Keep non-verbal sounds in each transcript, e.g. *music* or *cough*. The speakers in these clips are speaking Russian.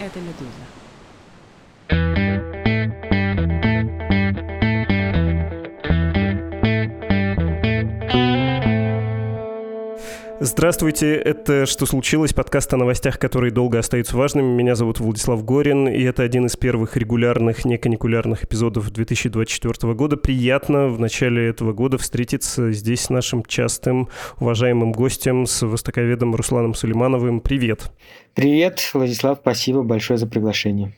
это «Медуза». Здравствуйте, это «Что случилось?» подкаст о новостях, которые долго остаются важными. Меня зовут Владислав Горин, и это один из первых регулярных, не каникулярных эпизодов 2024 года. Приятно в начале этого года встретиться здесь с нашим частым уважаемым гостем, с востоковедом Русланом Сулеймановым. Привет! Привет, Владислав, спасибо большое за приглашение.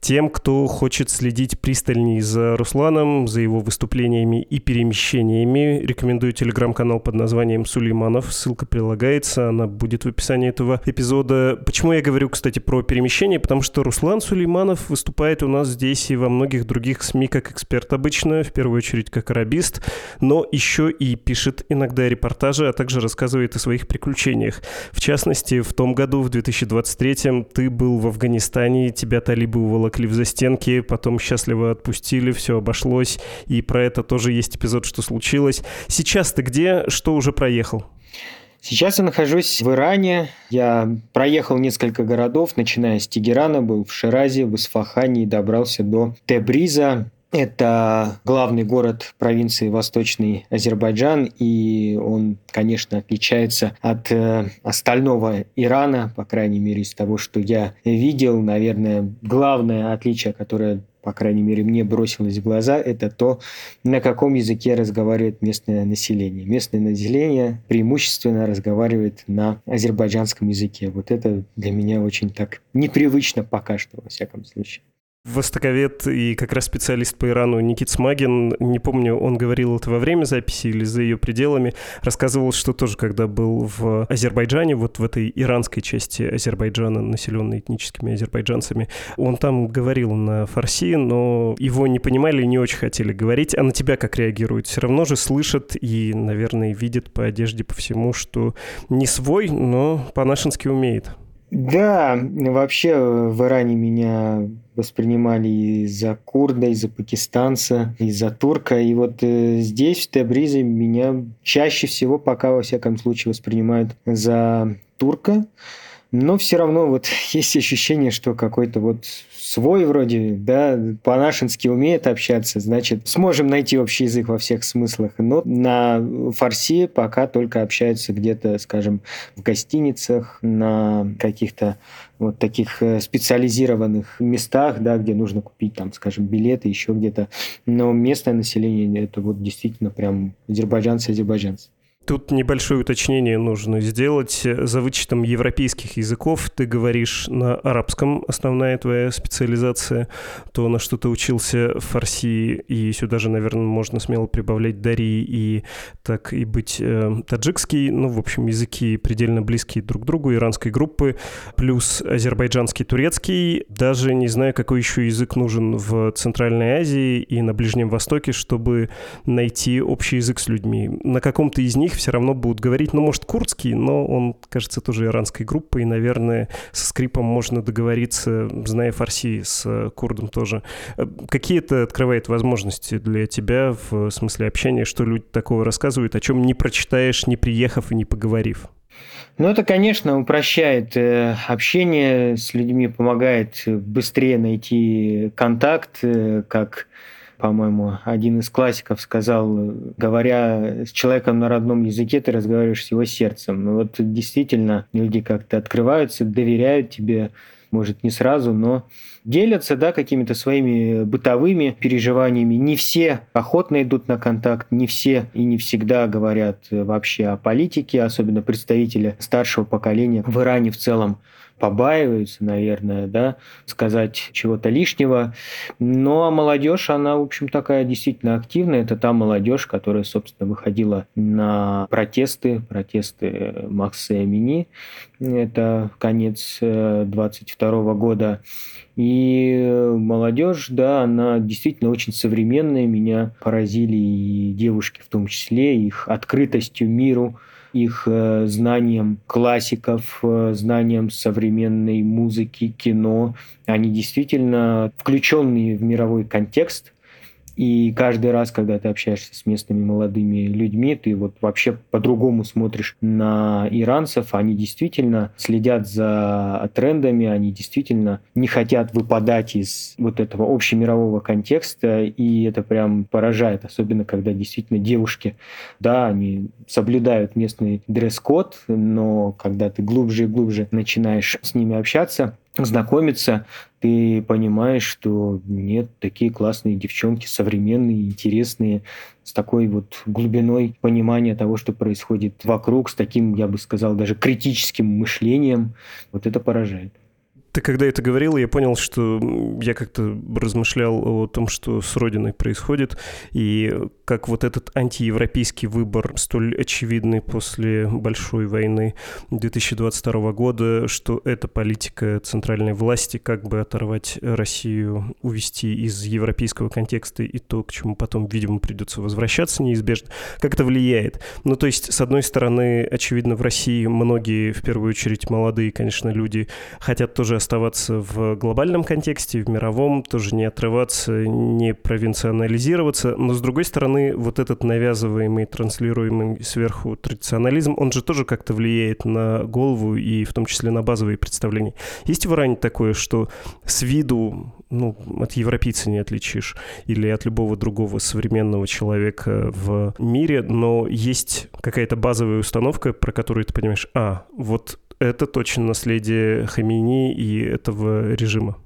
Тем, кто хочет следить пристальнее за Русланом, за его выступлениями и перемещениями, рекомендую телеграм-канал под названием Сулейманов. Ссылка прилагается, она будет в описании этого эпизода. Почему я говорю, кстати, про перемещение? Потому что Руслан Сулейманов выступает у нас здесь и во многих других СМИ как эксперт обычно, в первую очередь как арабист, но еще и пишет иногда репортажи, а также рассказывает о своих приключениях. В частности, в том году, в 2023, ты был в Афганистане, тебя талибы уволокли в застенки, потом счастливо отпустили, все обошлось, и про это тоже есть эпизод, что случилось. Сейчас ты где, что уже проехал? Сейчас я нахожусь в Иране. Я проехал несколько городов, начиная с Тегерана, был в Ширазе, в Исфахане и добрался до Тебриза. Это главный город провинции Восточный Азербайджан, и он, конечно, отличается от э, остального Ирана, по крайней мере, из того, что я видел. Наверное, главное отличие, которое по крайней мере, мне бросилось в глаза, это то, на каком языке разговаривает местное население. Местное население преимущественно разговаривает на азербайджанском языке. Вот это для меня очень так непривычно пока что, во всяком случае. Востоковед и как раз специалист по Ирану Никит Смагин, не помню, он говорил это во время записи или за ее пределами, рассказывал, что тоже, когда был в Азербайджане, вот в этой иранской части Азербайджана, населенной этническими азербайджанцами, он там говорил на фарси, но его не понимали и не очень хотели говорить. А на тебя как реагируют? Все равно же слышат и, наверное, видят по одежде, по всему, что не свой, но по-нашенски умеет. Да, вообще в Иране меня воспринимали из-за курда, из-за пакистанца, из-за турка. И вот э, здесь, в Тебризе, меня чаще всего, пока во всяком случае, воспринимают за турка. Но все равно вот *laughs* есть ощущение, что какой-то вот свой вроде, да, по-нашенски умеет общаться, значит, сможем найти общий язык во всех смыслах. Но на фарси пока только общаются где-то, скажем, в гостиницах, на каких-то вот таких э, специализированных местах, да, где нужно купить, там, скажем, билеты, еще где-то. Но местное население это вот действительно прям азербайджанцы-азербайджанцы. Тут небольшое уточнение нужно сделать. За вычетом европейских языков ты говоришь на арабском, основная твоя специализация, то на что ты учился в фарси, и сюда же, наверное, можно смело прибавлять дари и так и быть э, таджикский, ну, в общем, языки предельно близкие друг к другу, иранской группы, плюс азербайджанский, турецкий. Даже не знаю, какой еще язык нужен в Центральной Азии и на Ближнем Востоке, чтобы найти общий язык с людьми. На каком-то из них них все равно будут говорить, ну, может, курдский, но он, кажется, тоже иранской группой, и, наверное, со скрипом можно договориться, зная фарси, с курдом тоже. Э, какие это открывает возможности для тебя в смысле общения, что люди такого рассказывают, о чем не прочитаешь, не приехав и не поговорив? Ну, это, конечно, упрощает э, общение с людьми, помогает быстрее найти контакт, э, как по-моему, один из классиков сказал, говоря с человеком на родном языке, ты разговариваешь с его сердцем. Ну вот действительно люди как-то открываются, доверяют тебе, может, не сразу, но делятся да, какими-то своими бытовыми переживаниями. Не все охотно идут на контакт, не все и не всегда говорят вообще о политике, особенно представители старшего поколения в Иране в целом побаиваются, наверное, да, сказать чего-то лишнего. Но молодежь, она, в общем, такая действительно активная. Это та молодежь, которая, собственно, выходила на протесты, протесты Макса Мини. Это конец 22 э, года. И молодежь, да, она действительно очень современная. Меня поразили и девушки в том числе, их открытостью миру, их э, знанием классиков, э, знанием современной музыки, кино. Они действительно включенные в мировой контекст. И каждый раз, когда ты общаешься с местными молодыми людьми, ты вот вообще по-другому смотришь на иранцев. Они действительно следят за трендами, они действительно не хотят выпадать из вот этого общемирового контекста, и это прям поражает, особенно когда действительно девушки, да, они соблюдают местный дресс-код, но когда ты глубже и глубже начинаешь с ними общаться, знакомиться, ты понимаешь, что нет, такие классные девчонки, современные, интересные, с такой вот глубиной понимания того, что происходит вокруг, с таким, я бы сказал, даже критическим мышлением. Вот это поражает. Ты когда это говорил, я понял, что я как-то размышлял о том, что с Родиной происходит, и как вот этот антиевропейский выбор, столь очевидный после большой войны 2022 года, что эта политика центральной власти как бы оторвать Россию, увести из европейского контекста и то, к чему потом, видимо, придется возвращаться неизбежно, как это влияет. Ну, то есть, с одной стороны, очевидно, в России многие, в первую очередь, молодые, конечно, люди хотят тоже оставаться в глобальном контексте, в мировом, тоже не отрываться, не провинционализироваться. Но, с другой стороны, вот этот навязываемый, транслируемый сверху традиционализм, он же тоже как-то влияет на голову и в том числе на базовые представления. Есть в Иране такое, что с виду ну, от европейца не отличишь или от любого другого современного человека в мире, но есть какая-то базовая установка, про которую ты понимаешь, а, вот это точно наследие Хамини и этого режима.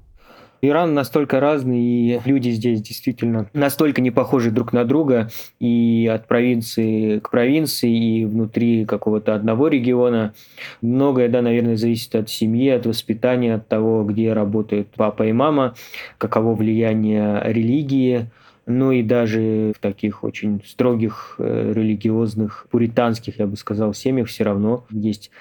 Иран настолько разный, и люди здесь действительно настолько не похожи друг на друга, и от провинции к провинции, и внутри какого-то одного региона. Многое, да, наверное, зависит от семьи, от воспитания, от того, где работают папа и мама, каково влияние религии, ну и даже в таких очень строгих э, религиозных, пуританских, я бы сказал, семьях все равно есть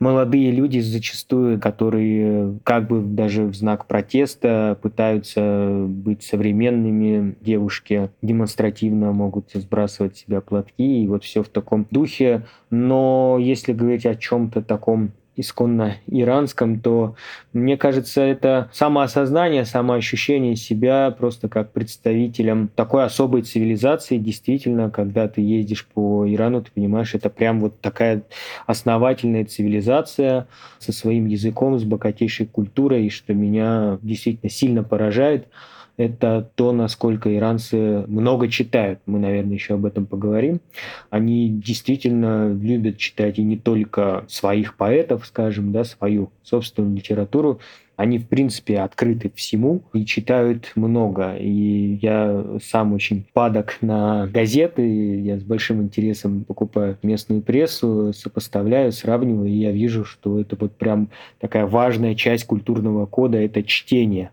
молодые люди зачастую, которые как бы даже в знак протеста пытаются быть современными, девушки демонстративно могут сбрасывать с себя платки, и вот все в таком духе. Но если говорить о чем-то таком исконно иранском, то мне кажется, это самоосознание, самоощущение себя просто как представителем такой особой цивилизации. Действительно, когда ты ездишь по Ирану, ты понимаешь, это прям вот такая основательная цивилизация со своим языком, с богатейшей культурой, и что меня действительно сильно поражает – это то, насколько иранцы много читают. Мы, наверное, еще об этом поговорим. Они действительно любят читать и не только своих поэтов, скажем, да, свою собственную литературу, они, в принципе, открыты всему и читают много. И я сам очень падок на газеты, я с большим интересом покупаю местную прессу, сопоставляю, сравниваю, и я вижу, что это вот прям такая важная часть культурного кода – это чтение.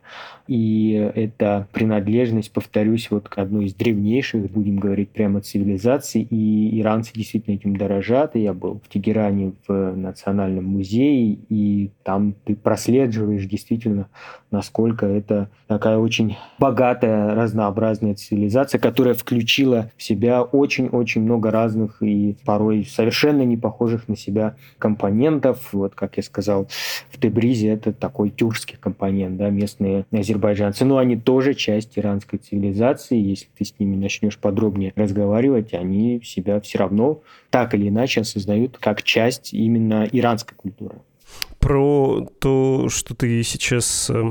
И это принадлежность, повторюсь, вот к одной из древнейших, будем говорить прямо цивилизаций, и иранцы действительно этим дорожат. И я был в Тегеране в Национальном музее, и там ты прослеживаешь действительно, насколько это такая очень богатая, разнообразная цивилизация, которая включила в себя очень-очень много разных и порой совершенно не похожих на себя компонентов. Вот, как я сказал, в Тебризе это такой тюркский компонент, да, местные азербайджанцы. Но они тоже часть иранской цивилизации. Если ты с ними начнешь подробнее разговаривать, они себя все равно так или иначе осознают как часть именно иранской культуры про то, что ты сейчас э,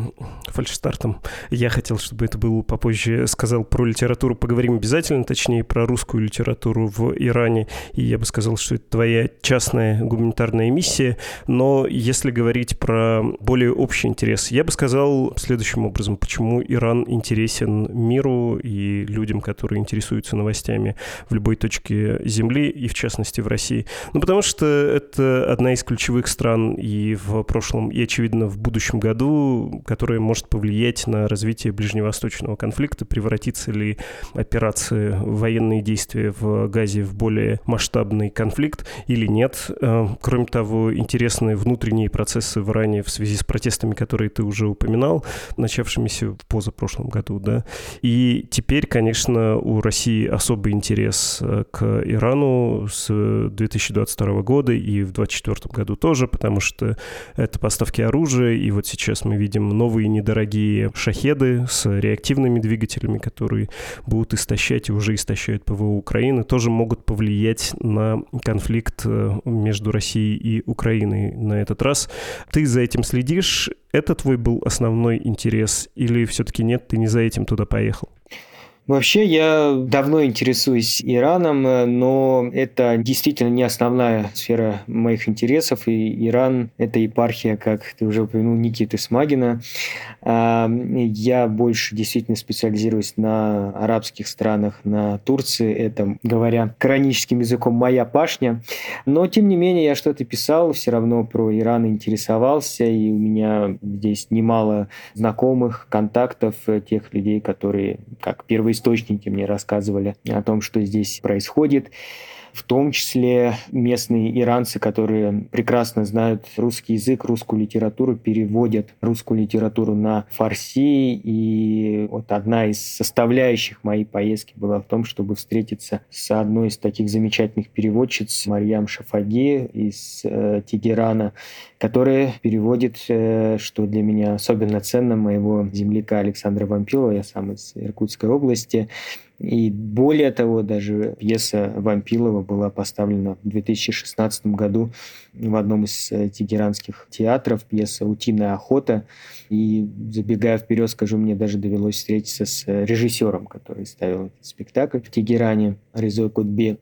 фальшстартом, я хотел, чтобы это было попозже, сказал про литературу, поговорим обязательно, точнее, про русскую литературу в Иране, и я бы сказал, что это твоя частная гуманитарная миссия, но если говорить про более общий интерес, я бы сказал следующим образом, почему Иран интересен миру и людям, которые интересуются новостями в любой точке Земли, и в частности в России. Ну, потому что это одна из ключевых стран и в прошлом и, очевидно, в будущем году, которое может повлиять на развитие ближневосточного конфликта, превратится ли операции, военные действия в Газе в более масштабный конфликт или нет. Э, кроме того, интересные внутренние процессы в Иране в связи с протестами, которые ты уже упоминал, начавшимися в позапрошлом году, да. И теперь, конечно, у России особый интерес э, к Ирану с 2022 года и в 2024 году тоже, потому что это поставки оружия, и вот сейчас мы видим новые недорогие шахеды с реактивными двигателями, которые будут истощать и уже истощают ПВО Украины, тоже могут повлиять на конфликт э, между Россией и Украиной на этот раз. Ты за этим следишь? Это твой был основной интерес или все-таки нет, ты не за этим туда поехал? Вообще, я давно интересуюсь Ираном, э, но это действительно не основная сфера моих интересов. И Иран – это епархия, как ты уже упомянул, Никиты Смагина. А, я больше действительно специализируюсь на арабских странах, на Турции. Это, говоря кораническим языком, моя пашня. Но, тем не менее, я что-то писал, все равно про Иран интересовался, и у меня здесь немало знакомых, контактов, э, тех людей, которые как первые источники мне рассказывали о том, что здесь происходит в том числе местные иранцы, которые прекрасно знают русский язык, русскую литературу, переводят русскую литературу на фарси. И вот одна из составляющих моей поездки была в том, чтобы встретиться с одной из таких замечательных переводчиц, Марьям Шафаги из э, Тегерана, которая переводит, э, что для меня особенно ценно, моего земляка Александра Вампилова, я сам из Иркутской области, и более того, даже пьеса Вампилова была поставлена в 2016 году в одном из э, тегеранских театров, пьеса «Утиная охота». И забегая вперед, скажу, мне даже довелось встретиться с э, режиссером, который ставил этот спектакль в Тегеране, Резой Кутбе.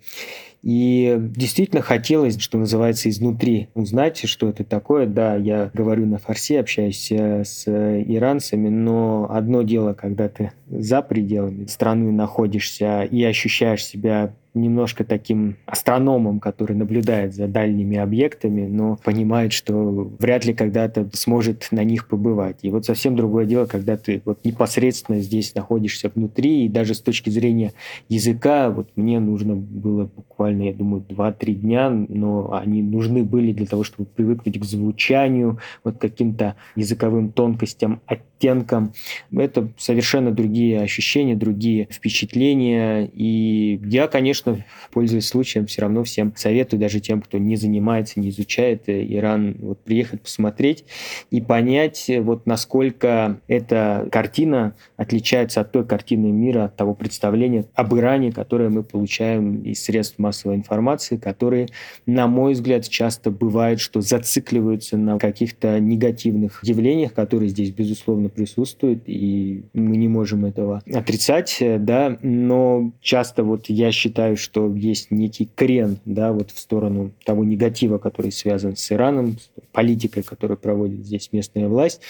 И действительно хотелось, что называется, изнутри узнать, что это такое. Да, я говорю на фарсе, общаюсь э, с иранцами, но одно дело, когда ты за пределами страны находишься и ощущаешь себя немножко таким астрономом, который наблюдает за дальними объектами, но понимает, что вряд ли когда-то сможет на них побывать. И вот совсем другое дело, когда ты вот непосредственно здесь находишься внутри, и даже с точки зрения языка, вот мне нужно было буквально, я думаю, 2-3 дня, но они нужны были для того, чтобы привыкнуть к звучанию, вот каким-то языковым тонкостям, оттенкам. Это совершенно другие ощущения, другие впечатления. И я, конечно, конечно, пользуясь случаем, все равно всем советую, даже тем, кто не занимается, не изучает э, Иран, вот приехать посмотреть и понять, э, вот насколько эта картина отличается от той картины мира, от того представления об Иране, которое мы получаем из средств массовой информации, которые, на мой взгляд, часто бывает, что зацикливаются на каких-то негативных явлениях, которые здесь, безусловно, присутствуют, и мы не можем этого отрицать, э, да, но часто вот я считаю, считаю, что есть некий крен да, вот в сторону того негатива, который связан с Ираном, с политикой, которую проводит здесь местная власть.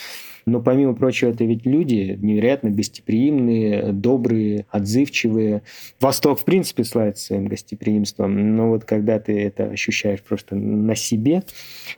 Но помимо прочего, это ведь люди невероятно гостеприимные, добрые, отзывчивые. Восток, в принципе, славится своим гостеприимством, но вот когда ты это ощущаешь просто на себе,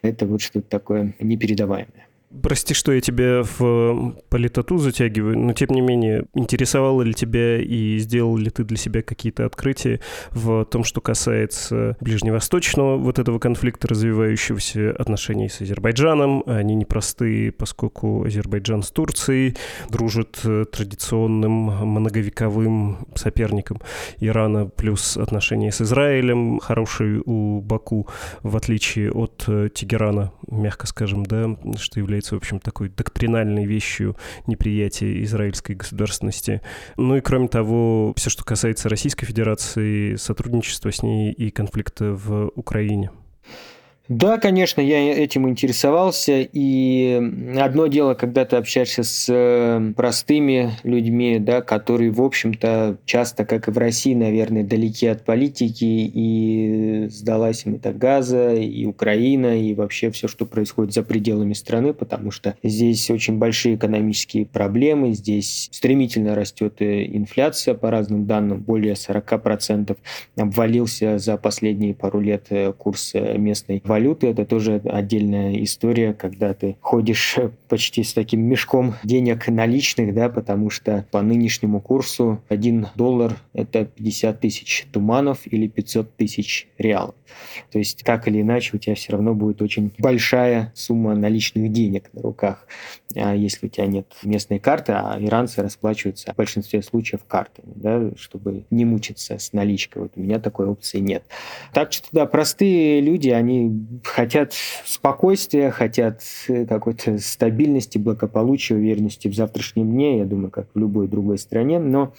это вот что-то такое непередаваемое. Прости, что я тебя в политоту затягиваю, но тем не менее, интересовало ли тебя и сделал ли ты для себя какие-то открытия в том, что касается ближневосточного вот этого конфликта, развивающегося отношений с Азербайджаном? Они непростые, поскольку Азербайджан с Турцией дружит традиционным многовековым соперником Ирана, плюс отношения с Израилем хорошие у Баку, в отличие от Тегерана, мягко скажем, да, что является является, в общем, такой доктринальной вещью неприятия израильской государственности. Ну и кроме того, все, что касается Российской Федерации, сотрудничества с ней и конфликта в Украине. Да, конечно, я этим интересовался. И одно дело, когда ты общаешься с э, простыми людьми, да, которые, в общем-то, часто, как и в России, наверное, далеки от политики, и сдалась им это Газа, и Украина, и вообще все, что происходит за пределами страны, потому что здесь очень большие экономические проблемы, здесь стремительно растет э, инфляция, по разным данным, более 40%. Обвалился за последние пару лет э, курс местной валюты валюты. Это тоже отдельная история, когда ты ходишь почти с таким мешком денег наличных, да, потому что по нынешнему курсу 1 доллар – это 50 тысяч туманов или 500 тысяч реалов. То есть так или иначе у тебя все равно будет очень большая сумма наличных денег на руках. А если у тебя нет местной карты, а иранцы расплачиваются в большинстве случаев картами, да, чтобы не мучиться с наличкой. Вот у меня такой опции нет. Так что, да, простые люди, они хотят спокойствия, хотят какой-то стабильности, благополучия, уверенности в завтрашнем дне, я думаю, как в любой другой стране. Но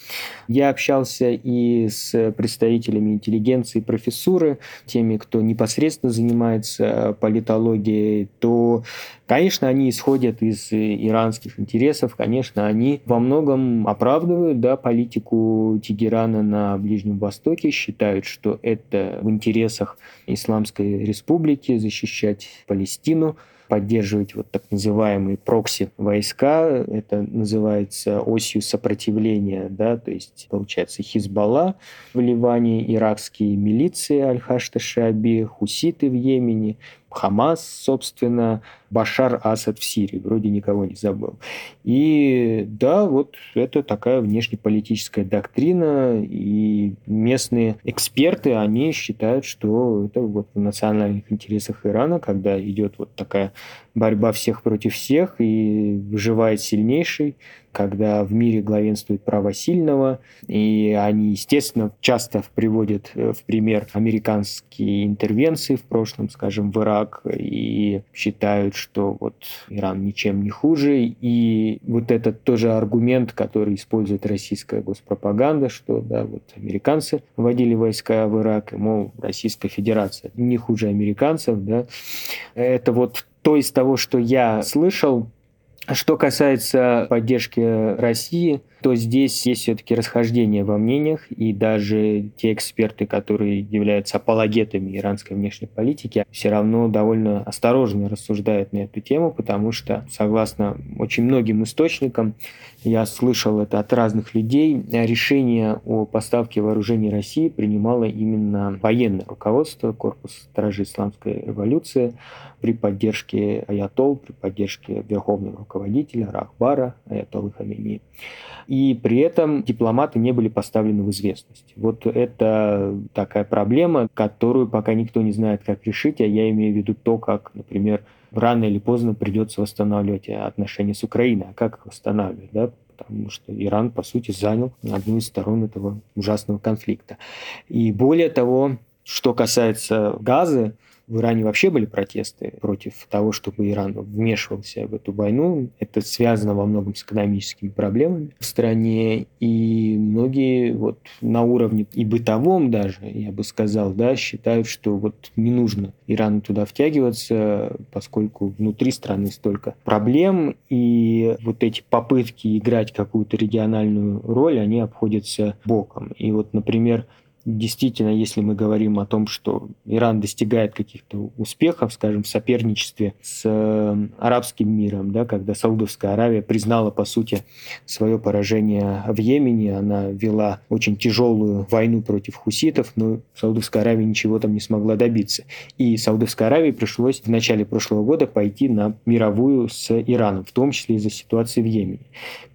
я общался и с представителями интеллигенции, профессуры, теми, кто непосредственно занимается политологией, то Конечно, они исходят из э, иранских интересов, конечно, они во многом оправдывают да, политику Тегерана на Ближнем Востоке, считают, что это в интересах Исламской Республики защищать Палестину, поддерживать вот так называемые прокси-войска. Это называется осью сопротивления, да, то есть, получается, Хизбалла в Ливане, иракские милиции Аль-Хашта Шаби, хуситы в Йемене, Хамас, собственно, Башар Асад в Сирии, вроде никого не забыл. И да, вот это такая внешнеполитическая доктрина, и местные эксперты, они считают, что это вот в национальных интересах Ирана, когда идет вот такая борьба всех против всех, и выживает сильнейший, когда в мире главенствует право сильного, и они, естественно, часто приводят э, в пример американские интервенции в прошлом, скажем, в Ирак, и считают, что вот Иран ничем не хуже, и вот этот тоже аргумент, который использует российская госпропаганда, что, да, вот американцы вводили войска в Ирак, и, мол, Российская Федерация не хуже американцев, да, это вот то из того, что я слышал, что касается поддержки России, то здесь есть все-таки расхождение во мнениях, и даже те эксперты, которые являются апологетами иранской внешней политики, все равно довольно осторожно рассуждают на эту тему, потому что, согласно очень многим источникам, я слышал это от разных людей, решение о поставке вооружений России принимало именно военное руководство, корпус стражей исламской революции, при поддержке аятол, при поддержке верховного руководителя Рахбара, аятолы Хамини. И при этом дипломаты не были поставлены в известность. Вот это такая проблема, которую пока никто не знает, как решить, а я имею в виду то, как, например, рано или поздно придется восстанавливать отношения с Украиной. А как их восстанавливать? Да? потому что Иран, по сути, занял одну из сторон этого ужасного конфликта. И более того, что касается газа, в Иране вообще были протесты против того, чтобы Иран вмешивался в эту войну. Это связано во многом с экономическими проблемами в стране. И многие вот на уровне и бытовом даже, я бы сказал, да, считают, что вот не нужно Ирану туда втягиваться, поскольку внутри страны столько проблем, и вот эти попытки играть какую-то региональную роль, они обходятся боком. И вот, например, действительно, если мы говорим о том, что Иран достигает каких-то успехов, скажем, в соперничестве с э, арабским миром, да, когда Саудовская Аравия признала, по сути, свое поражение в Йемене, она вела очень тяжелую войну против хуситов, но Саудовская Аравия ничего там не смогла добиться. И Саудовской Аравии пришлось в начале прошлого года пойти на мировую с Ираном, в том числе из-за ситуации в Йемене.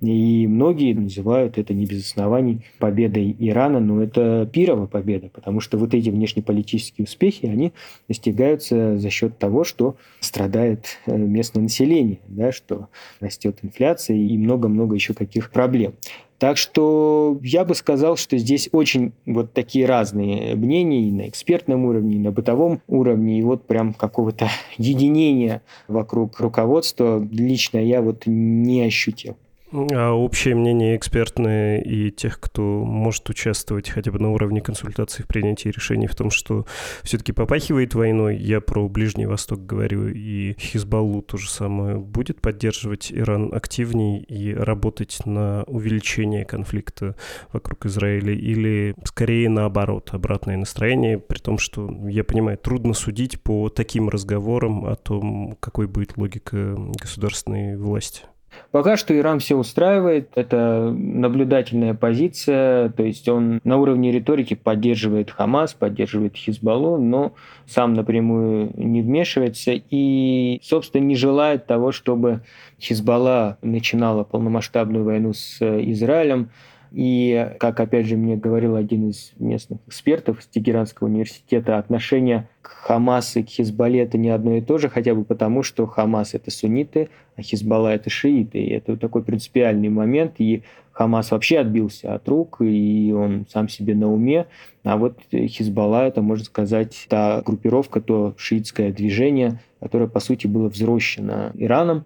И многие называют это не без оснований победой Ирана, но это пирово здравая победа, потому что вот эти внешнеполитические успехи, они достигаются за счет того, что страдает э, местное население, да, что растет инфляция и много-много еще каких проблем. Так что я бы сказал, что здесь очень вот такие разные мнения и на экспертном уровне, и на бытовом уровне, и вот прям какого-то *laughs* единения вокруг руководства лично я вот не ощутил. А общее мнение экспертное и тех, кто может участвовать хотя бы на уровне консультаций в принятии решений в том, что все-таки попахивает войной, я про Ближний Восток говорю, и Хизбаллу то же самое, будет поддерживать Иран активней и работать на увеличение конфликта вокруг Израиля, или скорее наоборот, обратное настроение, при том, что, я понимаю, трудно судить по таким разговорам о том, какой будет логика государственной власти. Пока что Иран все устраивает, это наблюдательная позиция, то есть он на уровне риторики поддерживает Хамас, поддерживает Хизбаллу, но сам напрямую не вмешивается и, собственно, не желает того, чтобы Хизбалла начинала полномасштабную войну с Израилем, И, как опять же мне говорил один из местных экспертов из Тегеранского университета, отношение к Хамас и к Хизбалле это не одно и то же, хотя бы потому, что Хамас это сунниты, а Хизбалла это шииты. И это такой принципиальный момент. И Хамас вообще отбился от рук, и он сам себе на уме. А вот Хизбалла это, можно сказать, та группировка, то шиитское движение, которое, по сути, было взрощено Ираном.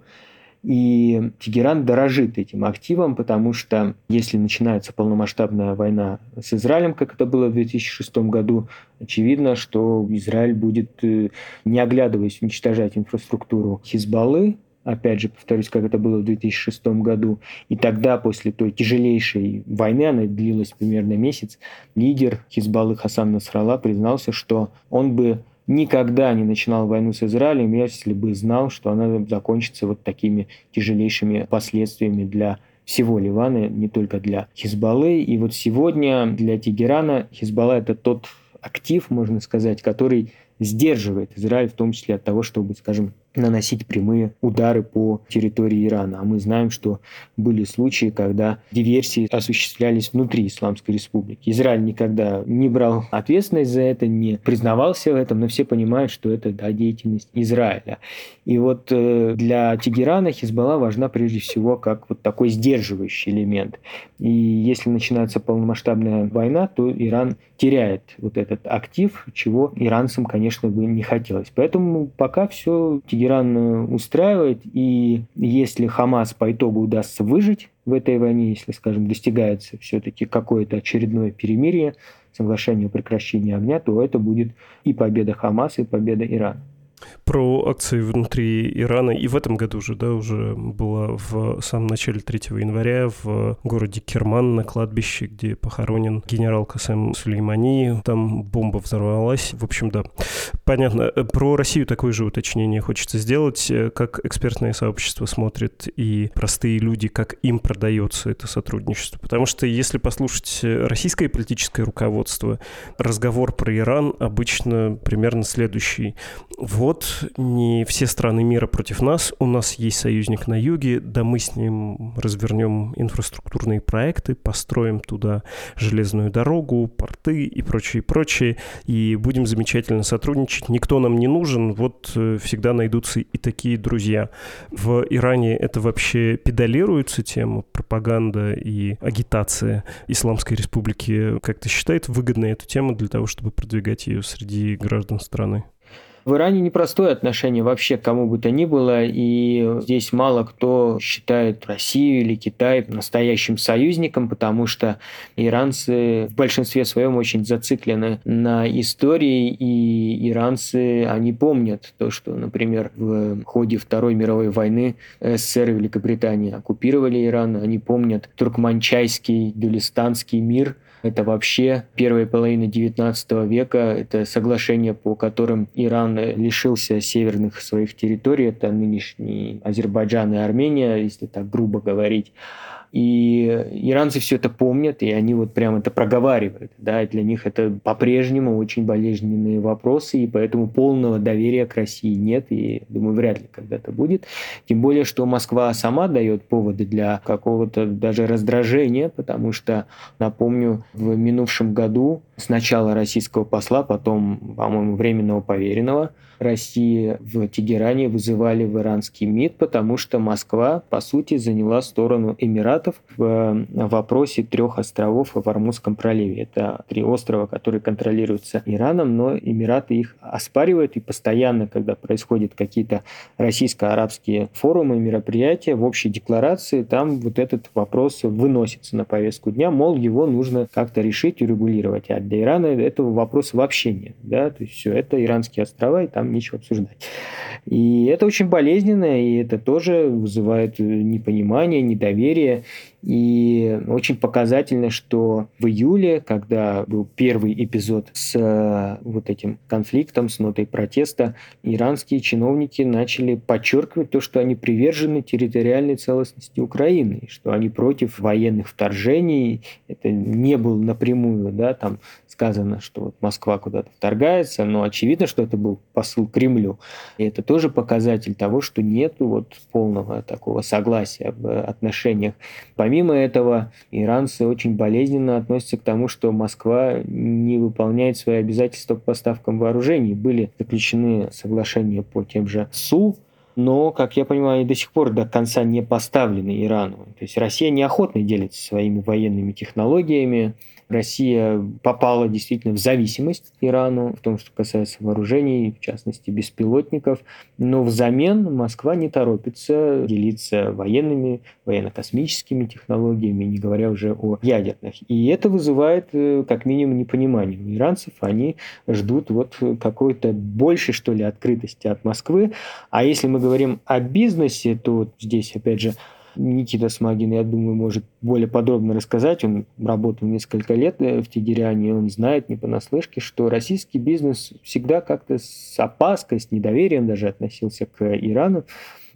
И Тегеран дорожит этим активом, потому что если начинается полномасштабная война с Израилем, как это было в 2006 году, очевидно, что Израиль будет, э, не оглядываясь, уничтожать инфраструктуру Хизбаллы, опять же, повторюсь, как это было в 2006 году. И тогда, после той тяжелейшей войны, она длилась примерно месяц, лидер Хизбаллы Хасан Насралла признался, что он бы никогда не начинал войну с Израилем, если бы знал, что она закончится вот такими тяжелейшими последствиями для всего Ливана, не только для Хизбаллы. И вот сегодня для Тегерана Хизбалла – это тот актив, можно сказать, который сдерживает Израиль в том числе от того, чтобы, скажем, наносить прямые удары по территории Ирана. А мы знаем, что были случаи, когда диверсии осуществлялись внутри Исламской Республики. Израиль никогда не брал ответственность за это, не признавался в этом, но все понимают, что это да, деятельность Израиля. И вот э, для Тегерана Хизбалла важна прежде всего как вот такой сдерживающий элемент. И если начинается полномасштабная война, то Иран теряет вот этот актив, чего иранцам, конечно, бы не хотелось. Поэтому пока все Тегеран Иран устраивает, и если Хамас по итогу удастся выжить в этой войне, если, скажем, достигается все-таки какое-то очередное перемирие, соглашение о прекращении огня, то это будет и победа Хамаса, и победа Ирана про акции внутри Ирана. И в этом году уже, да, уже была в самом начале 3 января в городе Керман на кладбище, где похоронен генерал Касем Сулеймани. Там бомба взорвалась. В общем, да. Понятно. Про Россию такое же уточнение хочется сделать. Как экспертное сообщество смотрит и простые люди, как им продается это сотрудничество. Потому что если послушать российское политическое руководство, разговор про Иран обычно примерно следующий. Вот не все страны мира против нас, у нас есть союзник на юге, да мы с ним развернем инфраструктурные проекты, построим туда железную дорогу, порты и прочее, прочее, и будем замечательно сотрудничать. Никто нам не нужен, вот э, всегда найдутся и такие друзья. В Иране это вообще педалируется тема, пропаганда и агитация Исламской Республики как-то считает выгодной эту тему для того, чтобы продвигать ее среди граждан страны? В Иране непростое отношение вообще к кому бы то ни было, и здесь мало кто считает Россию или Китай настоящим союзником, потому что иранцы в большинстве своем очень зациклены на истории, и иранцы, они помнят то, что, например, в ходе Второй мировой войны СССР и Великобритания оккупировали Иран, они помнят туркманчайский, дулистанский мир – это вообще первая половина XIX века. Это соглашение, по которым Иран лишился северных своих территорий. Это нынешний Азербайджан и Армения, если так грубо говорить. И иранцы все это помнят, и они вот прямо это проговаривают. Да, для них это по-прежнему очень болезненные вопросы, и поэтому полного доверия к России нет, и, думаю, вряд ли когда-то будет. Тем более, что Москва сама дает поводы для какого-то даже раздражения, потому что, напомню, в минувшем году сначала российского посла, потом, по-моему, временного поверенного России в Тегеране вызывали в иранский МИД, потому что Москва, по сути, заняла сторону Эмиратов в вопросе трех островов в Армузском проливе. Это три острова, которые контролируются Ираном, но Эмираты их оспаривают, и постоянно, когда происходят какие-то российско-арабские форумы, мероприятия, в общей декларации там вот этот вопрос выносится на повестку дня, мол, его нужно как-то решить и регулировать. А для Ирана этого вопроса вообще нет. Да? То есть все, это иранские острова, и там нечего обсуждать. И это очень болезненно, и это тоже вызывает непонимание, недоверие. И очень показательно, что в июле, когда был первый эпизод с э, вот этим конфликтом, с нотой протеста, иранские чиновники начали подчеркивать то, что они привержены территориальной целостности Украины, что они против военных вторжений. Это не было напрямую, да, там сказано, что вот Москва куда-то вторгается, но очевидно, что это был посыл Кремлю. И это тоже показатель того, что нет вот полного такого согласия в отношениях. Помимо этого, иранцы очень болезненно относятся к тому, что Москва не выполняет свои обязательства по поставкам вооружений. Были заключены соглашения по тем же СУ, но, как я понимаю, они до сих пор до конца не поставлены Ирану. То есть Россия неохотно делится своими военными технологиями, Россия попала действительно в зависимость Ирану, в том, что касается вооружений, в частности, беспилотников. Но взамен Москва не торопится делиться военными, военно-космическими технологиями, не говоря уже о ядерных. И это вызывает э, как минимум непонимание у иранцев. Они ждут вот какой-то большей, что ли, открытости от Москвы. А если мы говорим о бизнесе, то вот здесь, опять же, Никита Смагин, я думаю, может более подробно рассказать. Он работал несколько лет э, в Тегеране, он знает не понаслышке, что российский бизнес всегда как-то с опаской, с недоверием даже относился к Ирану.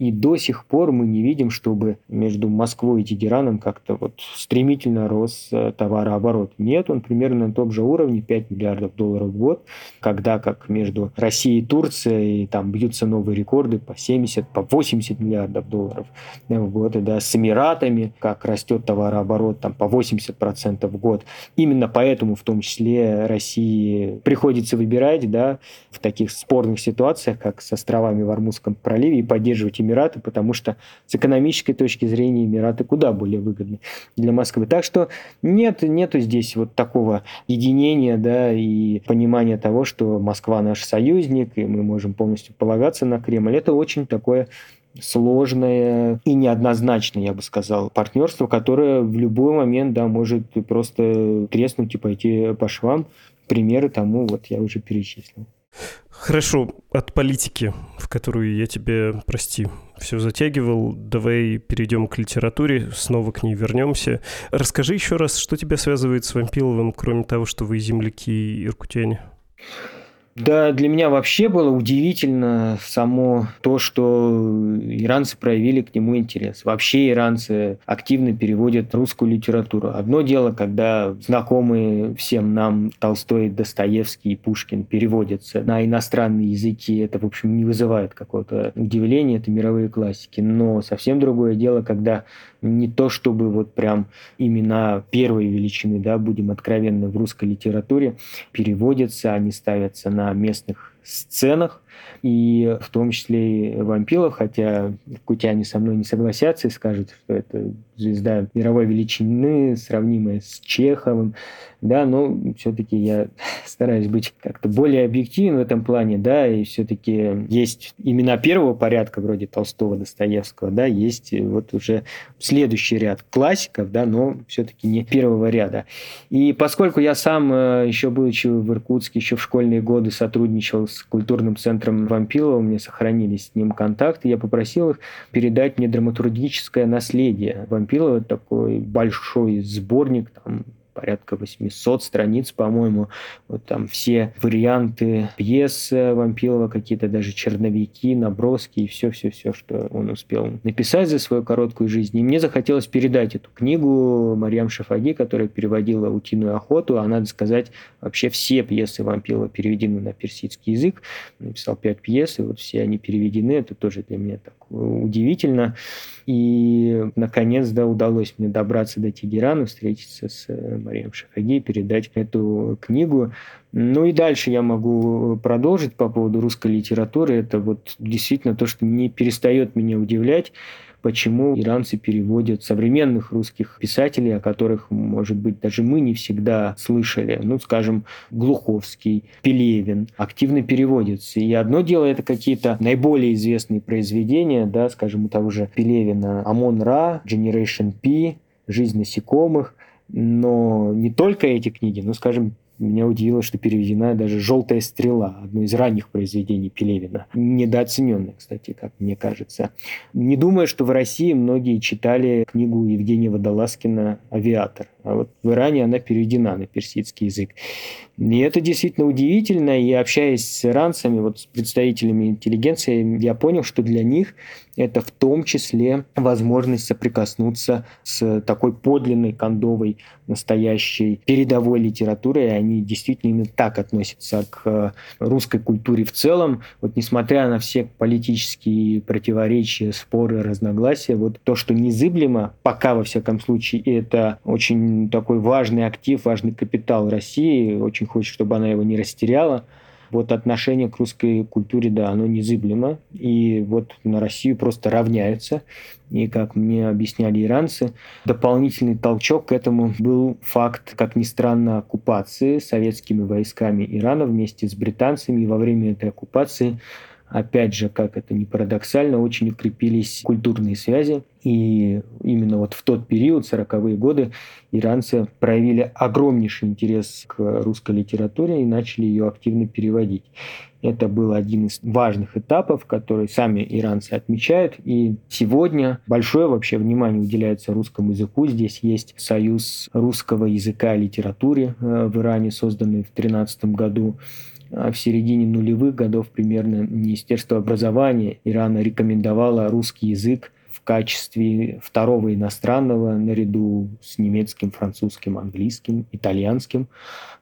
И до сих пор мы не видим, чтобы между Москвой и Тегераном как-то вот стремительно рос э, товарооборот. Нет, он примерно на том же уровне, 5 миллиардов долларов в год, когда как между Россией и Турцией там бьются новые рекорды по 70, по 80 миллиардов долларов в год. И, да, с Эмиратами, как растет товарооборот там по 80% в год. Именно поэтому в том числе России приходится выбирать да, в таких спорных ситуациях, как с островами в Армузском проливе, и поддерживать Эмираты, потому что с экономической точки зрения Эмираты куда более выгодны для Москвы. Так что нет, нету здесь вот такого единения да, и понимания того, что Москва наш союзник, и мы можем полностью полагаться на Кремль. Это очень такое сложное и неоднозначное, я бы сказал, партнерство, которое в любой момент да, может просто треснуть и пойти по швам. Примеры тому вот я уже перечислил. Хорошо, от политики, в которую я тебе, прости, все затягивал, давай перейдем к литературе, снова к ней вернемся. Расскажи еще раз, что тебя связывает с Вампиловым, кроме того, что вы земляки и иркутяне? Да, для меня вообще было удивительно само то, что иранцы проявили к нему интерес. Вообще иранцы активно переводят русскую литературу. Одно дело, когда знакомые всем нам Толстой, Достоевский и Пушкин переводятся на иностранные языки, это, в общем, не вызывает какого-то удивления, это мировые классики. Но совсем другое дело, когда не то чтобы вот прям имена первой величины, да, будем откровенны, в русской литературе переводятся, они ставятся на местных сценах, и в том числе и Вампилов, хотя кутяне со мной не согласятся и скажут, что это звезда мировой величины, сравнимая с Чеховым, да, но все-таки я *laughs* стараюсь быть как-то более объективен в этом плане, да, и все-таки есть имена первого порядка, вроде Толстого, Достоевского, да, есть вот уже следующий ряд классиков, да, но все-таки не первого ряда. И поскольку я сам, э, еще будучи в Иркутске, еще в школьные годы сотрудничал с культурным центром Вампилова, у меня сохранились с ним контакты, я попросил их передать мне драматургическое наследие. Вампилова, такой большой сборник, там порядка 800 страниц, по-моему. Вот там все варианты пьес Вампилова, какие-то даже черновики, наброски и все-все-все, что он успел написать за свою короткую жизнь. И мне захотелось передать эту книгу Марьям Шафаги, которая переводила «Утиную охоту». А надо сказать, вообще все пьесы Вампилова переведены на персидский язык. Написал пять пьес, и вот все они переведены. Это тоже для меня так удивительно. И, наконец, да, удалось мне добраться до Тегерана, встретиться с э, Марием Шафаги, передать эту книгу. Ну и дальше я могу продолжить по поводу русской литературы. Это вот действительно то, что не перестает меня удивлять почему иранцы переводят современных русских писателей, о которых, может быть, даже мы не всегда слышали. Ну, скажем, Глуховский, Пелевин активно переводятся. И одно дело это какие-то наиболее известные произведения, да, скажем, у того же Пелевина Амон-Ра, Generation P, Жизнь насекомых, но не только эти книги, но, скажем, меня удивило, что переведена даже «Желтая стрела», одно из ранних произведений Пелевина. Недооцененное, кстати, как мне кажется. Не думаю, что в России многие читали книгу Евгения Водолазкина «Авиатор». А вот в Иране она переведена на персидский язык. И это действительно удивительно. И общаясь с иранцами, вот с представителями интеллигенции, я понял, что для них это в том числе возможность соприкоснуться с такой подлинной, кондовой, настоящей передовой литературой. И они действительно именно так относятся к э, русской культуре в целом. Вот несмотря на все политические противоречия, споры, разногласия, вот то, что незыблемо, пока во всяком случае, это очень такой важный актив, важный капитал России, очень хочет, чтобы она его не растеряла, вот отношение к русской культуре, да, оно незыблемо. И вот на Россию просто равняются. И, как мне объясняли иранцы, дополнительный толчок к этому был факт, как ни странно, оккупации советскими войсками Ирана вместе с британцами. И во время этой оккупации опять же, как это ни парадоксально, очень укрепились культурные связи. И именно вот в тот период, 40-е годы, иранцы проявили огромнейший интерес к русской литературе и начали ее активно переводить. Это был один из важных этапов, которые сами иранцы отмечают. И сегодня большое вообще внимание уделяется русскому языку. Здесь есть союз русского языка и литературы э, в Иране, созданный в 2013 году. А в середине нулевых годов примерно Министерство образования Ирана рекомендовало русский язык в качестве второго иностранного наряду с немецким, французским, английским, итальянским.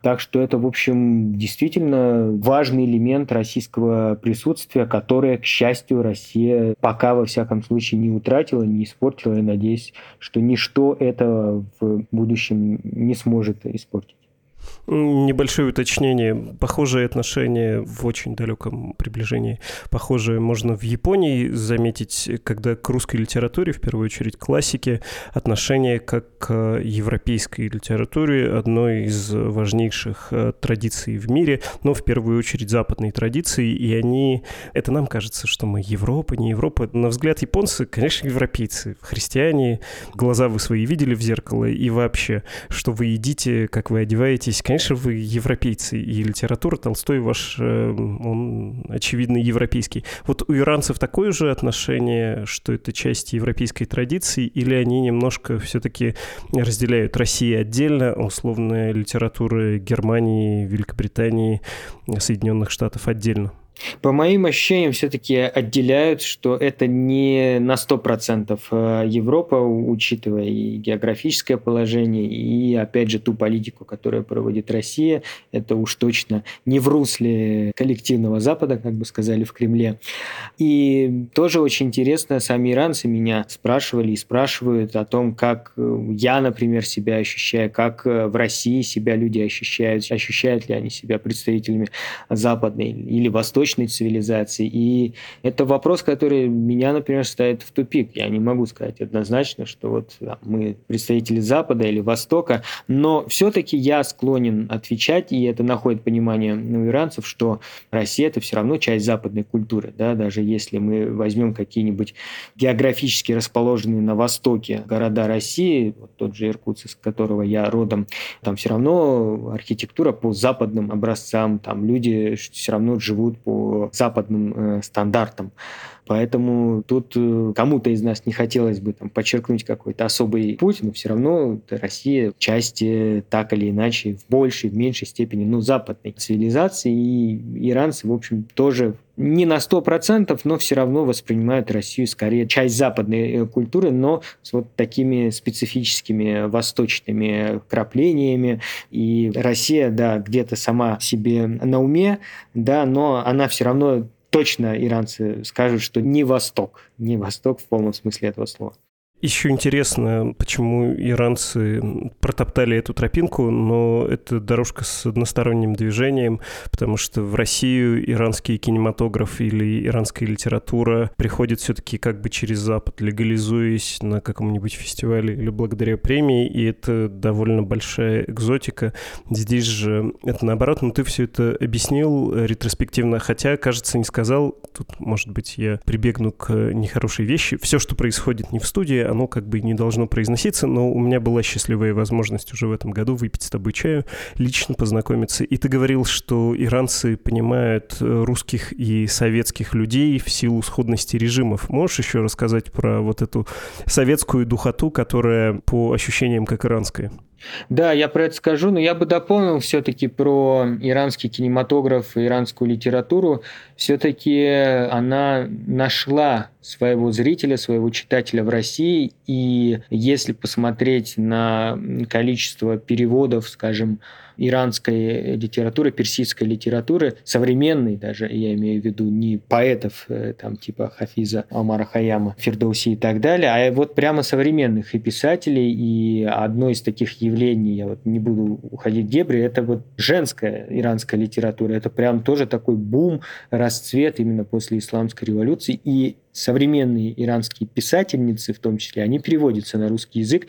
Так что это, в общем, действительно важный элемент российского присутствия, которое, к счастью, Россия пока, во всяком случае, не утратила, не испортила. И надеюсь, что ничто этого в будущем не сможет испортить. Небольшое уточнение. Похожие отношения в очень далеком приближении. Похожие можно в Японии заметить, когда к русской литературе, в первую очередь классике, отношение как к европейской литературе одной из важнейших э, традиций в мире, но в первую очередь западной традиции, и они... Это нам кажется, что мы Европа, не Европа. На взгляд японцы, конечно, европейцы, христиане, глаза вы свои видели в зеркало, и вообще, что вы едите, как вы одеваетесь, здесь, конечно, вы европейцы, и литература Толстой ваш, э, он, очевидно, европейский. Вот у иранцев такое же отношение, что это часть европейской традиции, или они немножко все-таки разделяют Россию отдельно, условная литература Германии, Великобритании, Соединенных Штатов отдельно? По моим ощущениям, все-таки отделяют, что это не на 100% э, Европа, учитывая и географическое положение, и, опять же, ту политику, которую проводит Россия. Это уж точно не в русле коллективного Запада, как бы сказали в Кремле. И тоже очень интересно, сами иранцы меня спрашивали и спрашивают о том, как я, например, себя ощущаю, как в России себя люди ощущают, ощущают ли они себя представителями западной или восточной восточной цивилизации. И это вопрос, который меня, например, ставит в тупик. Я не могу сказать однозначно, что вот да, мы представители Запада или Востока, но все-таки я склонен отвечать, и это находит понимание у иранцев, что Россия это все равно часть западной культуры. Да? Даже если мы возьмем какие-нибудь географически расположенные на востоке города России, вот тот же Иркутск, из которого я родом, там все равно архитектура по западным образцам, там люди все равно живут по западным э, стандартам. Поэтому тут э, кому-то из нас не хотелось бы там, подчеркнуть какой-то особый путь, но все равно Россия части так или иначе в большей, в меньшей степени ну, западной цивилизации. И иранцы, в общем, тоже не на 100%, но все равно воспринимают Россию скорее часть западной э, культуры, но с вот такими специфическими восточными краплениями. И Россия, да, где-то сама себе на уме, да, но она все равно точно иранцы скажут, что не Восток, не Восток в полном смысле этого слова. Еще интересно, почему иранцы протоптали эту тропинку, но это дорожка с односторонним движением, потому что в Россию иранский кинематограф или иранская литература приходит все-таки как бы через Запад, легализуясь на каком-нибудь фестивале или благодаря премии, и это довольно большая экзотика. Здесь же это наоборот, но ты все это объяснил ретроспективно, хотя, кажется, не сказал, тут, может быть, я прибегну к нехорошей вещи. Все, что происходит не в студии, оно как бы не должно произноситься, но у меня была счастливая возможность уже в этом году выпить с тобой чаю, лично познакомиться. И ты говорил, что иранцы понимают э, русских и советских людей в силу сходности режимов. Можешь еще рассказать про вот эту советскую духоту, которая по ощущениям как иранская? Да, я про это скажу, но я бы дополнил все-таки про иранский кинематограф и иранскую литературу. Все-таки она нашла своего зрителя, своего читателя в России. И если посмотреть на количество переводов, скажем, иранской литературы, персидской литературы, современной даже, я имею в виду не поэтов э, там типа Хафиза, Амара Хаяма, Фердоуси и так далее, а вот прямо современных и писателей. И одно из таких явлений, я вот не буду уходить в дебри, это вот женская иранская литература. Это прям тоже такой бум, расцвет именно после исламской революции. И современные иранские писательницы, в том числе, они переводятся на русский язык.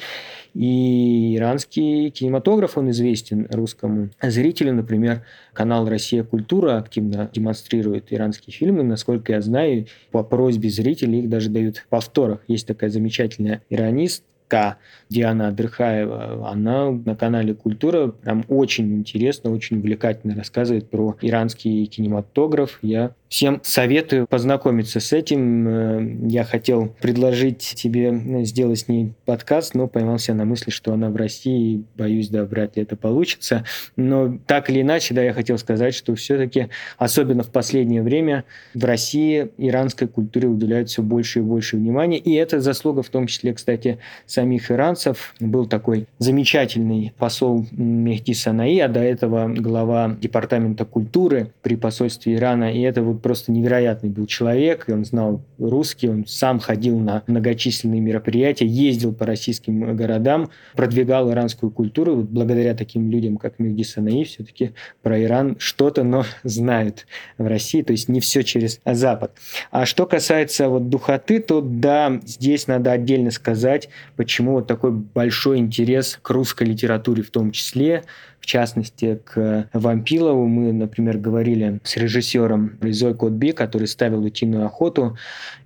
И иранский кинематограф, он известен русскому зрителю. Например, канал «Россия. Культура» активно демонстрирует иранские фильмы. Насколько я знаю, по просьбе зрителей их даже дают в повторах. Есть такая замечательная иронист, К. Диана Адырхаева, она на канале «Культура» прям очень интересно, очень увлекательно рассказывает про иранский кинематограф. Я Всем советую познакомиться с этим. Э, я хотел предложить тебе ну, сделать с ней подкаст, но поймался на мысли, что она в России, боюсь, да, вряд ли это получится. Но так или иначе, да, я хотел сказать, что все-таки, особенно в последнее время, в России иранской культуре уделяют все больше и больше внимания. И это заслуга в том числе, кстати, самих иранцев. Был такой замечательный посол Мехди Санаи, а до этого глава департамента культуры при посольстве Ирана. И это вот просто невероятный был человек, и он знал русский, он сам ходил на многочисленные мероприятия, ездил по российским городам, продвигал иранскую культуру. Вот благодаря таким людям, как Мехди Санаи, все-таки про Иран что-то, но *laughs* знают в России, то есть не все через Запад. А что касается вот духоты, то да, здесь надо отдельно сказать, почему вот такой большой интерес к русской литературе в том числе, в частности, к Вампилову. Мы, например, говорили с режиссером Резой Котби, который ставил «Утиную охоту»,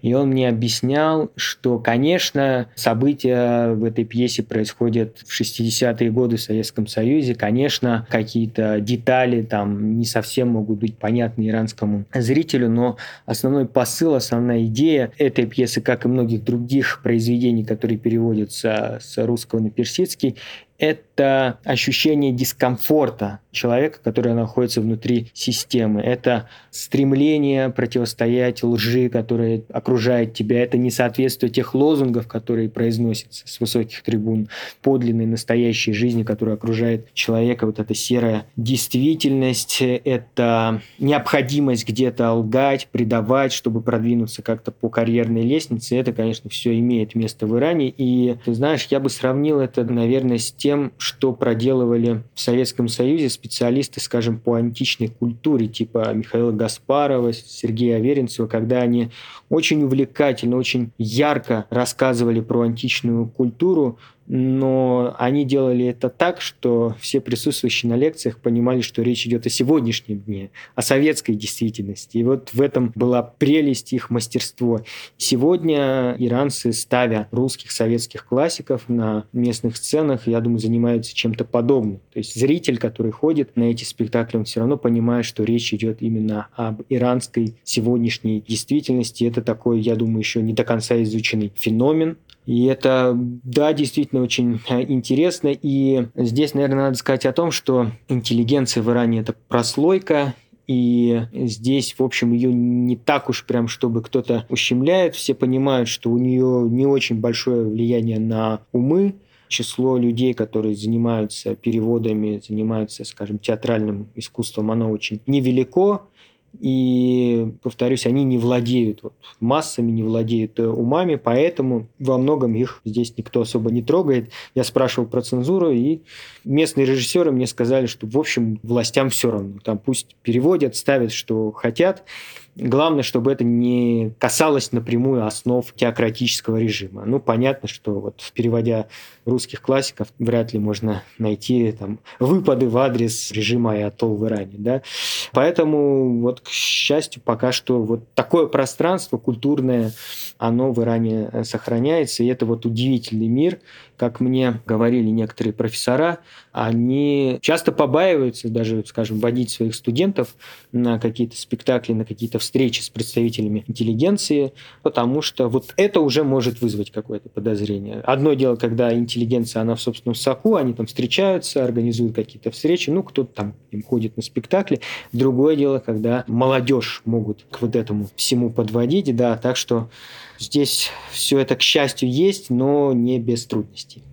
и он мне объяснял, что, конечно, события в этой пьесе происходят в 60-е годы в Советском Союзе. Конечно, какие-то детали там не совсем могут быть понятны иранскому зрителю, но основной посыл, основная идея этой пьесы, как и многих других произведений, которые переводятся с русского на персидский, это ощущение дискомфорта человека, который находится внутри системы. Это стремление противостоять лжи, которая окружает тебя. Это несоответствие тех лозунгов, которые произносятся с высоких трибун, подлинной настоящей жизни, которая окружает человека. Вот эта серая действительность, это необходимость где-то лгать, предавать, чтобы продвинуться как-то по карьерной лестнице. Это, конечно, все имеет место в Иране. И, ты знаешь, я бы сравнил это, наверное, с тем, что проделывали в Советском Союзе специалисты, скажем, по античной культуре, типа Михаила Гаспарова, Сергея Аверинцева, когда они очень увлекательно, очень ярко рассказывали про античную культуру, но они делали это так, что все присутствующие на лекциях понимали, что речь идет о сегодняшнем дне, о советской действительности. И вот в этом была прелесть их мастерство. Сегодня иранцы, ставя русских советских классиков на местных сценах, я думаю, занимаются чем-то подобным. То есть зритель, который ходит на эти спектакли, он все равно понимает, что речь идет именно об иранской сегодняшней действительности. Это такой, я думаю, еще не до конца изученный феномен, и это, да, действительно очень э, интересно. И здесь, наверное, надо сказать о том, что интеллигенция в Иране – это прослойка, и здесь, в общем, ее не так уж прям, чтобы кто-то ущемляет. Все понимают, что у нее не очень большое влияние на умы. Число людей, которые занимаются переводами, занимаются, скажем, театральным искусством, оно очень невелико. И, повторюсь, они не владеют вот, массами, не владеют э, умами, поэтому во многом их здесь никто особо не трогает. Я спрашивал про цензуру, и местные режиссеры мне сказали, что, в общем, властям все равно. Там пусть переводят, ставят, что хотят. Главное, чтобы это не касалось напрямую основ теократического режима. Ну, понятно, что вот переводя русских классиков, вряд ли можно найти там выпады в адрес режима Айатол в Иране. Да? Поэтому, вот, к счастью, пока что вот такое пространство культурное, оно в Иране сохраняется, и это вот удивительный мир, как мне говорили некоторые профессора, они часто побаиваются даже, скажем, водить своих студентов на какие-то спектакли, на какие-то встречи с представителями интеллигенции, потому что вот это уже может вызвать какое-то подозрение. Одно дело, когда интеллигенция, она в собственном соку, они там встречаются, организуют какие-то встречи, ну, кто-то там им ходит на спектакли. Другое дело, когда молодежь могут к вот этому всему подводить, да, так что здесь все это, к счастью, есть, но не без трудностей.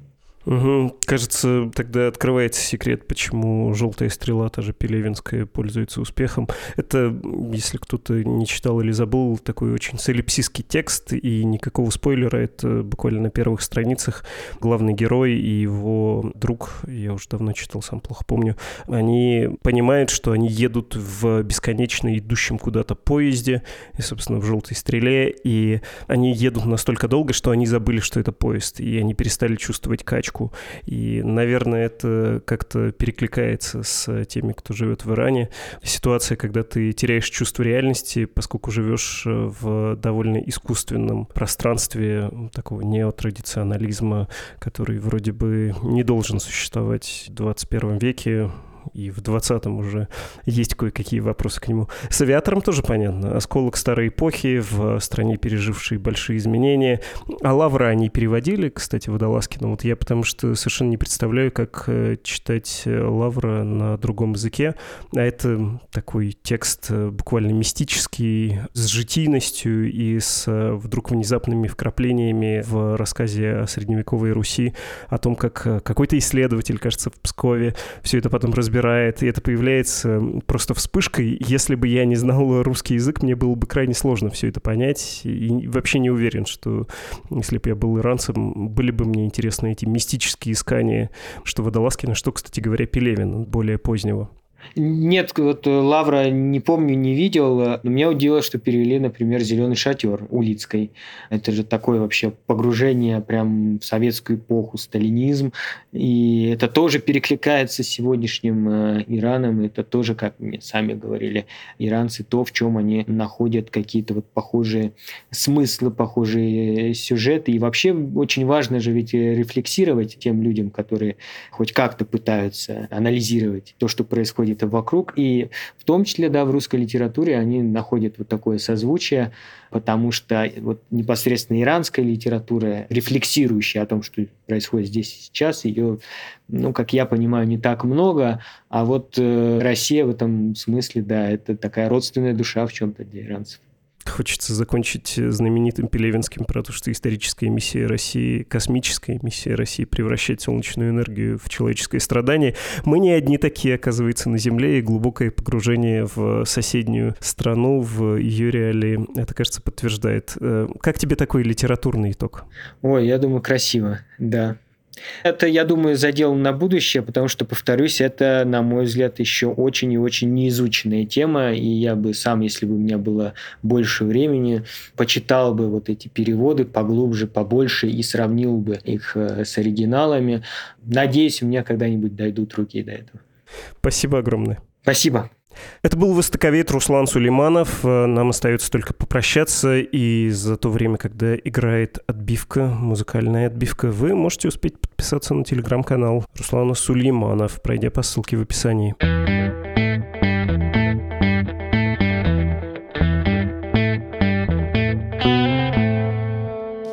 Угу. Кажется, тогда открывается секрет, почему «Желтая стрела», та же Пелевинская, пользуется успехом. Это, если кто-то не читал или забыл, такой очень солипсистский текст, и никакого спойлера, это буквально на первых страницах главный герой и его друг, я уже давно читал, сам плохо помню, они понимают, что они едут в бесконечно идущем куда-то поезде, и, собственно, в «Желтой стреле», и они едут настолько долго, что они забыли, что это поезд, и они перестали чувствовать качество точку. И, наверное, это как-то перекликается с теми, кто живет в Иране. Ситуация, когда ты теряешь чувство реальности, поскольку живешь в довольно искусственном пространстве такого неотрадиционализма, который вроде бы не должен существовать в 21 веке, и в 20-м уже есть кое-какие вопросы к нему. С авиатором тоже понятно. Осколок старой эпохи в стране, пережившей большие изменения. А Лавра они переводили, кстати, Водолазкина. Вот я потому что совершенно не представляю, как э, читать э, Лавра на другом языке. А это такой текст э, буквально мистический, с житийностью и с вдруг внезапными вкраплениями в рассказе о средневековой Руси, о том, как какой-то исследователь, кажется, в Пскове все это потом разбирает разбирает, и это появляется просто вспышкой. Если бы я не знал русский язык, мне было бы крайне сложно все это понять. И вообще не уверен, что если бы я был иранцем, были бы мне интересны эти мистические искания, что Водолазкина, что, кстати говоря, Пелевина, более позднего. Нет, вот э, Лавра не помню, не видел, э, но меня удивило, что перевели, например, «Зеленый шатер» Улицкой. Это же такое вообще погружение прям в советскую эпоху, сталинизм. И это тоже перекликается с сегодняшним э, Ираном. Это тоже, как мне сами говорили, иранцы, то, в чем они находят какие-то вот похожие смыслы, похожие сюжеты. И вообще очень важно же ведь рефлексировать тем людям, которые хоть как-то пытаются анализировать то, что происходит где-то вокруг. И в том числе, да, в русской литературе они находят вот такое созвучие, потому что вот непосредственно иранская литература, рефлексирующая о том, что происходит здесь и сейчас, ее, ну, как я понимаю, не так много, а вот э, Россия в этом смысле, да, это такая родственная душа в чем-то для иранцев. Хочется закончить знаменитым Пелевинским про то, что историческая миссия России, космическая миссия России превращать солнечную энергию в человеческое страдание. Мы не одни такие, оказывается, на Земле, и глубокое погружение в соседнюю страну, в ее реалии, это, кажется, подтверждает. Э, как тебе такой литературный итог? Ой, я думаю, красиво, да. Это, я думаю, задел на будущее, потому что, повторюсь, это, на мой взгляд, еще очень и очень неизученная тема, и я бы сам, если бы у меня было больше времени, почитал бы вот эти переводы поглубже, побольше и сравнил бы их э, с оригиналами. Надеюсь, у меня когда-нибудь дойдут руки до этого. Спасибо огромное. Спасибо. Это был востоковед Руслан Сулейманов. Э, нам остается только попрощаться, и за то время, когда играет отбивка, музыкальная отбивка, вы можете успеть подписаться на телеграм-канал Руслана Сулейманов, пройдя по ссылке в описании.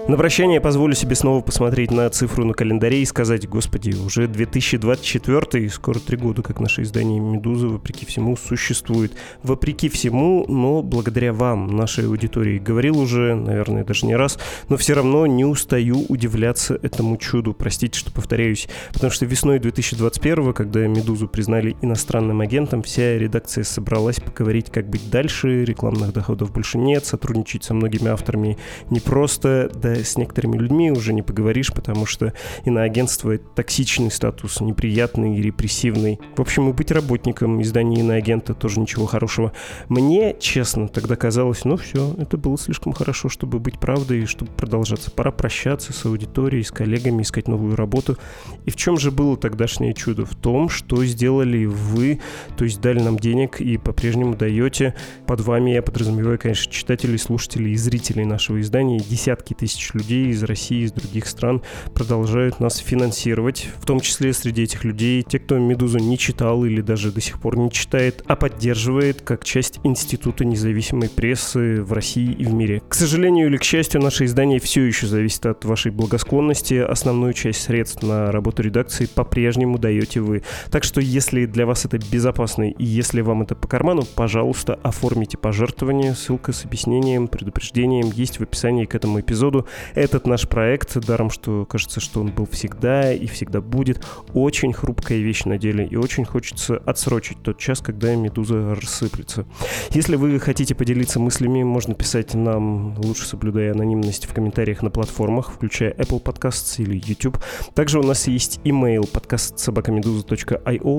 На прощание позволю себе снова посмотреть на цифру на календаре и сказать, господи, уже 2024, скоро три года, как наше издание «Медуза», вопреки всему, существует. Вопреки всему, но благодаря вам, нашей аудитории. Говорил уже, наверное, даже не раз, но все равно не устаю удивляться этому чуду. Простите, что повторяюсь. Потому что весной 2021, когда «Медузу» признали иностранным агентом, вся редакция собралась поговорить, как быть дальше, рекламных доходов больше нет, сотрудничать со многими авторами непросто, да с некоторыми людьми уже не поговоришь, потому что иноагентство — это токсичный статус, неприятный репрессивный. В общем, и быть работником издания иноагента тоже ничего хорошего. Мне, честно, тогда казалось, ну все, это было слишком хорошо, чтобы быть правдой и чтобы продолжаться. Пора прощаться с аудиторией, с коллегами, искать новую работу. И в чем же было тогдашнее чудо? В том, что сделали вы, то есть дали нам денег и по-прежнему даете. Под вами я подразумеваю, конечно, читателей, слушателей и зрителей нашего издания, десятки тысяч тысяч людей из России, из других стран продолжают нас финансировать, в том числе среди этих людей те, кто «Медузу» не читал или даже до сих пор не читает, а поддерживает как часть Института независимой прессы в России и в мире. К сожалению или к счастью, наше издание все еще зависит от вашей благосклонности. Основную часть средств на работу редакции по-прежнему даете вы. Так что если для вас это безопасно и если вам это по карману, пожалуйста, оформите пожертвование. Ссылка с объяснением, предупреждением есть в описании к этому эпизоду. Этот наш проект, даром что кажется, что он был всегда и всегда будет, очень хрупкая вещь на деле, и очень хочется отсрочить тот час, когда медуза рассыплется. Если вы хотите поделиться мыслями, можно писать нам, лучше соблюдая анонимность, в комментариях на платформах, включая Apple Podcasts или YouTube. Также у нас есть email подкаст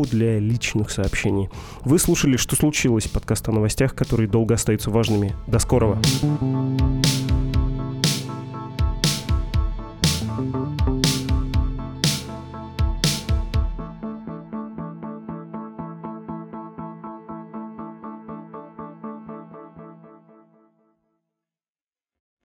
для личных сообщений. Вы слушали «Что случилось?» подкаст о новостях, которые долго остаются важными. До скорого! thank you